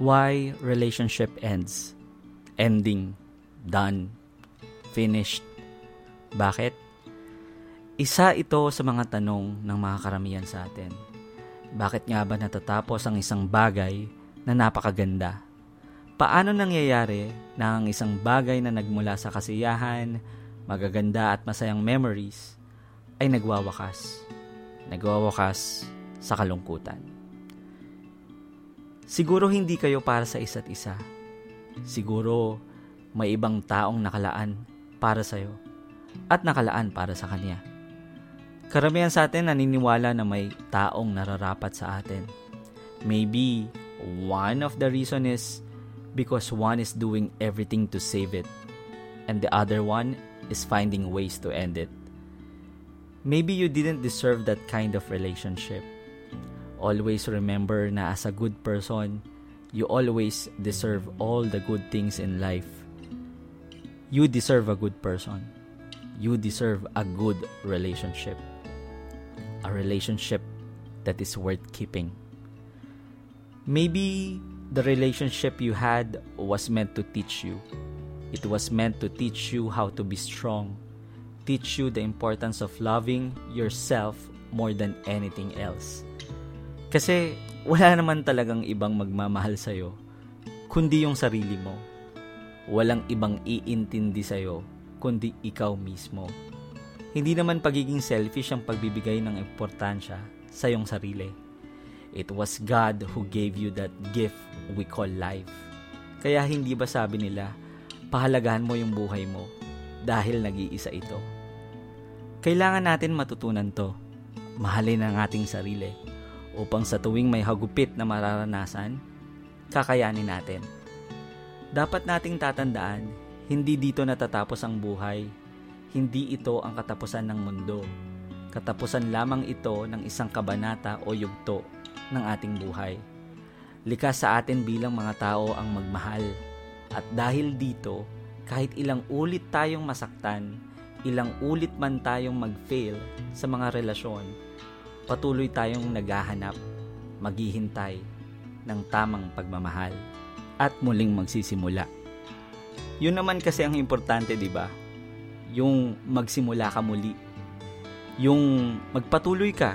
Why relationship ends? Ending. Done. Finished. Bakit? Isa ito sa mga tanong ng mga karamihan sa atin. Bakit nga ba natatapos ang isang bagay na napakaganda? Paano nangyayari na ang isang bagay na nagmula sa kasiyahan, magaganda at masayang memories ay nagwawakas? Nagwawakas sa kalungkutan. Siguro hindi kayo para sa isa't isa. Siguro may ibang taong nakalaan para sa'yo at nakalaan para sa kanya. Karamihan sa atin naniniwala na may taong nararapat sa atin. Maybe one of the reason is because one is doing everything to save it and the other one is finding ways to end it. Maybe you didn't deserve that kind of relationship Always remember na as a good person, you always deserve all the good things in life. You deserve a good person. You deserve a good relationship. A relationship that is worth keeping. Maybe the relationship you had was meant to teach you. It was meant to teach you how to be strong, teach you the importance of loving yourself more than anything else. Kasi wala naman talagang ibang magmamahal sa'yo, kundi yung sarili mo. Walang ibang iintindi sa'yo, kundi ikaw mismo. Hindi naman pagiging selfish ang pagbibigay ng importansya sa iyong sarili. It was God who gave you that gift we call life. Kaya hindi ba sabi nila, pahalagahan mo yung buhay mo dahil nag-iisa ito. Kailangan natin matutunan to. Mahalin ang ating sarili upang sa tuwing may hagupit na mararanasan, kakayanin natin. Dapat nating tatandaan, hindi dito natatapos ang buhay. Hindi ito ang katapusan ng mundo. Katapusan lamang ito ng isang kabanata o yugto ng ating buhay. Likas sa atin bilang mga tao ang magmahal. At dahil dito, kahit ilang ulit tayong masaktan, ilang ulit man tayong mag-fail sa mga relasyon, patuloy tayong naghahanap, maghihintay ng tamang pagmamahal at muling magsisimula. Yun naman kasi ang importante, 'di ba? Yung magsimula ka muli. Yung magpatuloy ka.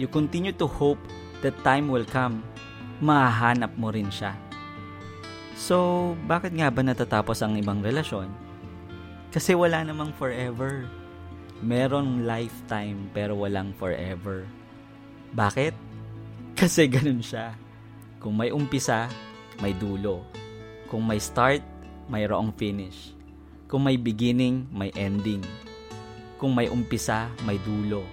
You continue to hope that time will come. Mahanap mo rin siya. So, bakit nga ba natatapos ang ibang relasyon? Kasi wala namang forever. Merong lifetime pero walang forever. Bakit? Kasi ganun siya. Kung may umpisa, may dulo. Kung may start, mayroong finish. Kung may beginning, may ending. Kung may umpisa, may dulo.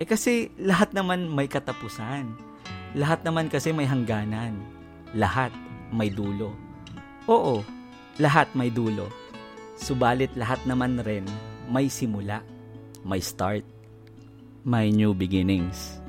Eh kasi lahat naman may katapusan. Lahat naman kasi may hangganan. Lahat may dulo. Oo, lahat may dulo. Subalit lahat naman rin may simula, may start, may new beginnings.